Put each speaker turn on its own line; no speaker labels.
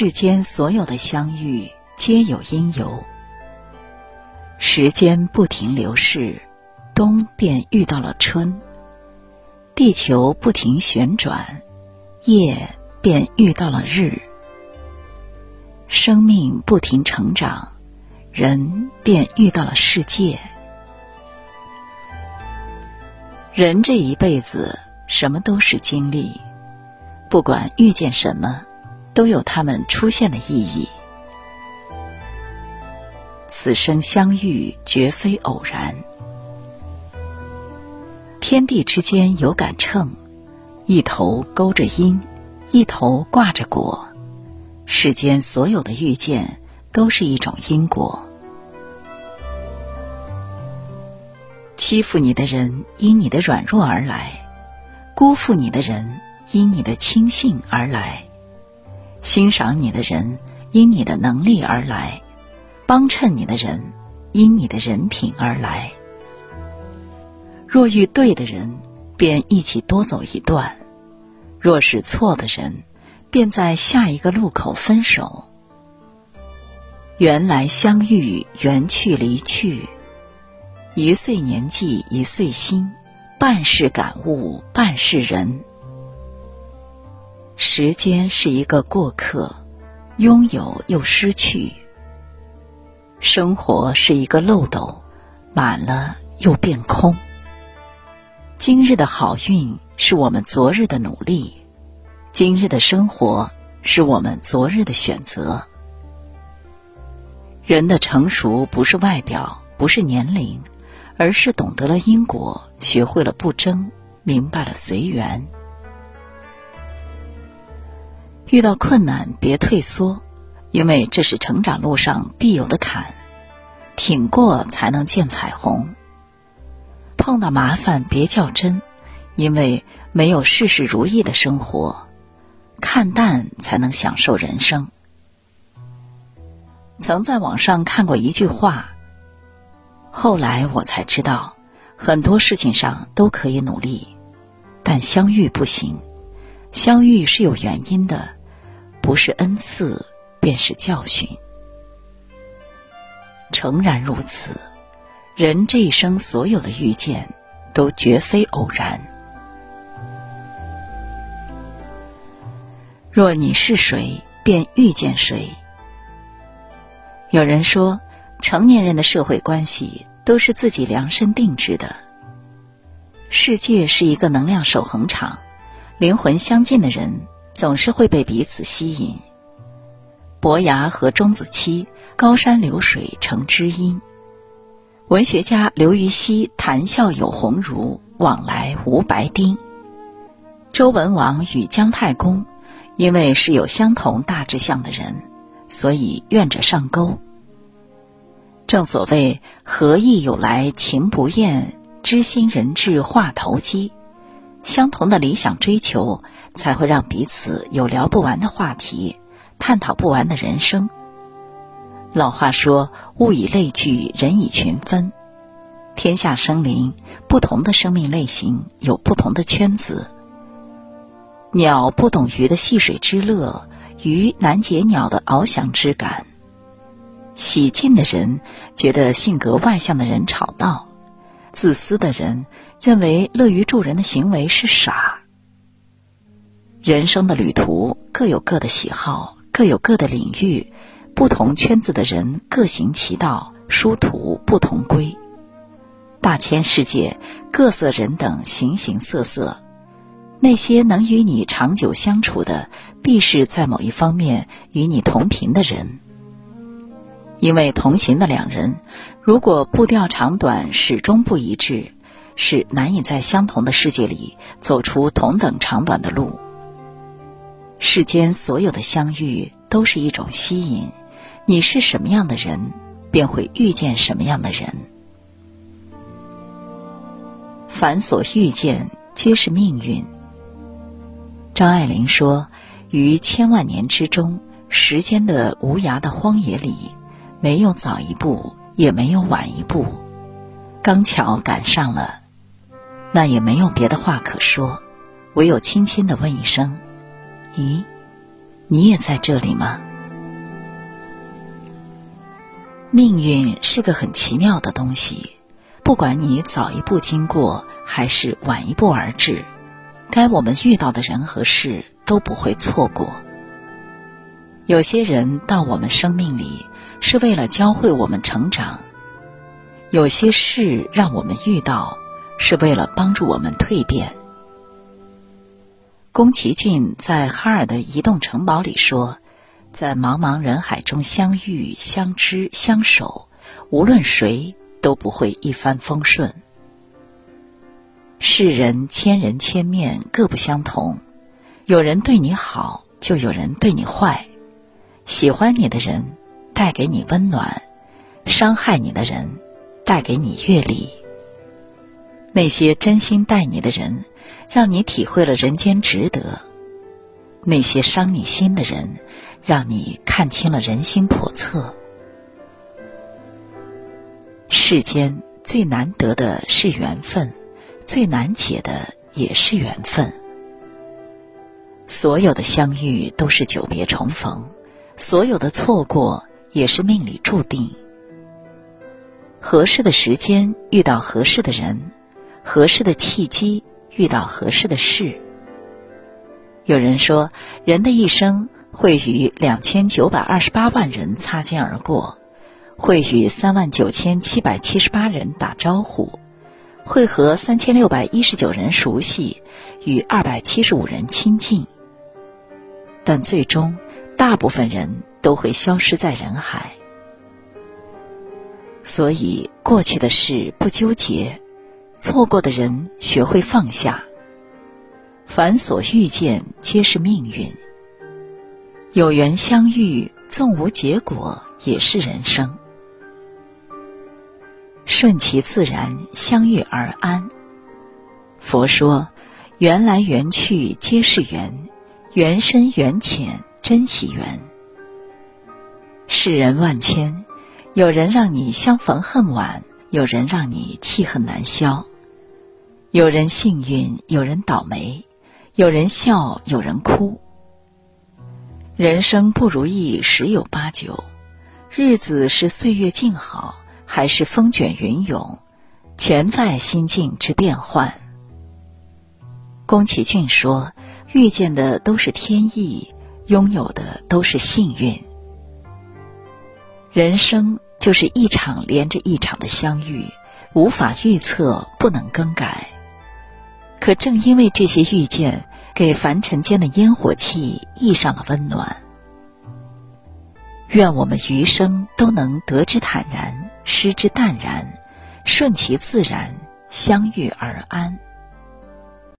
世间所有的相遇皆有因由。时间不停流逝，冬便遇到了春；地球不停旋转，夜便遇到了日。生命不停成长，人便遇到了世界。人这一辈子，什么都是经历，不管遇见什么，都有他们出现的意义。此生相遇，绝非偶然。天地之间有杆秤，一头勾着因，一头挂着果。世间所有的遇见，都是一种因果。欺负你的人因你的软弱而来，辜负你的人因你的轻信而来，欣赏你的人因你的能力而来，帮衬你的人因你的人品而来。若遇对的人，便一起多走一段；若是错的人，便在下一个路口分手。缘来相遇，缘去离去。一岁年纪一岁心，半世感悟半世人。时间是一个过客，拥有又失去。生活是一个漏斗，满了又变空。今日的好运是我们昨日的努力，今日的生活是我们昨日的选择。人的成熟不是外表，不是年龄。而是懂得了因果，学会了不争，明白了随缘。遇到困难别退缩，因为这是成长路上必有的坎，挺过才能见彩虹。碰到麻烦别较真，因为没有事事如意的生活，看淡才能享受人生。曾在网上看过一句话。后来我才知道，很多事情上都可以努力，但相遇不行。相遇是有原因的，不是恩赐便是教训。诚然如此，人这一生所有的遇见，都绝非偶然。若你是谁，便遇见谁。有人说。成年人的社会关系都是自己量身定制的。世界是一个能量守恒场，灵魂相近的人总是会被彼此吸引。伯牙和钟子期，高山流水成知音。文学家刘禹锡，谈笑有鸿儒，往来无白丁。周文王与姜太公，因为是有相同大志向的人，所以愿者上钩。正所谓何意有来情不厌，知心人至话投机。相同的理想追求，才会让彼此有聊不完的话题，探讨不完的人生。老话说：“物以类聚，人以群分。”天下生灵，不同的生命类型有不同的圈子。鸟不懂鱼的戏水之乐，鱼难解鸟的翱翔之感。喜静的人觉得性格外向的人吵闹，自私的人认为乐于助人的行为是傻。人生的旅途各有各的喜好，各有各的领域，不同圈子的人各行其道，殊途不同归。大千世界，各色人等，形形色色。那些能与你长久相处的，必是在某一方面与你同频的人。因为同行的两人，如果步调长短始终不一致，是难以在相同的世界里走出同等长短的路。世间所有的相遇都是一种吸引，你是什么样的人，便会遇见什么样的人。凡所遇见，皆是命运。张爱玲说：“于千万年之中，时间的无涯的荒野里。”没有早一步，也没有晚一步，刚巧赶上了，那也没有别的话可说，唯有轻轻的问一声：“咦，你也在这里吗？命运是个很奇妙的东西，不管你早一步经过，还是晚一步而至，该我们遇到的人和事都不会错过。有些人到我们生命里，是为了教会我们成长；有些事让我们遇到，是为了帮助我们蜕变。宫崎骏在哈尔的移动城堡里说。在茫茫人海中相遇、相知、相守，无论谁都不会一帆风顺。世人千人千面，各不相同。有人对你好，就有人对你坏。喜欢你的人，带给你温暖；伤害你的人，带给你阅历。那些真心待你的人，让你体会了人间值得；那些伤你心的人，让你看清了人心叵测。世间最难得的是缘分，最难解的也是缘分。所有的相遇都是久别重逢，所有的错过也是命里注定。合适的时间遇到合适的人，合适的契机遇到合适的事。有人说，人的一生。会与两千九百二十八万人擦肩而过，会与三万九千七百七十八人打招呼，会和三千六百一十九人熟悉，与二百七十五人亲近。但最终，大部分人都会消失在人海。所以，过去的事不纠结，错过的人学会放下。凡所遇见，皆是命运。有缘相遇，纵无结果也是人生。顺其自然，相遇而安。佛说：缘来缘去皆是缘，缘深缘浅珍惜缘。世人万千，有人让你相逢恨晚，有人让你气恨难消。有人幸运，有人倒霉，有人笑，有人哭。人生不如意十有八九，日子是岁月静好，还是风卷云涌，全在心境之变幻。宫崎骏说：“遇见的都是天意，拥有的都是幸运。人生就是一场连着一场的相遇，无法预测，不能更改。可正因为这些遇见。”给凡尘间的烟火气溢上了温暖。愿我们余生都能得之坦然，失之淡然，顺其自然，相遇而安。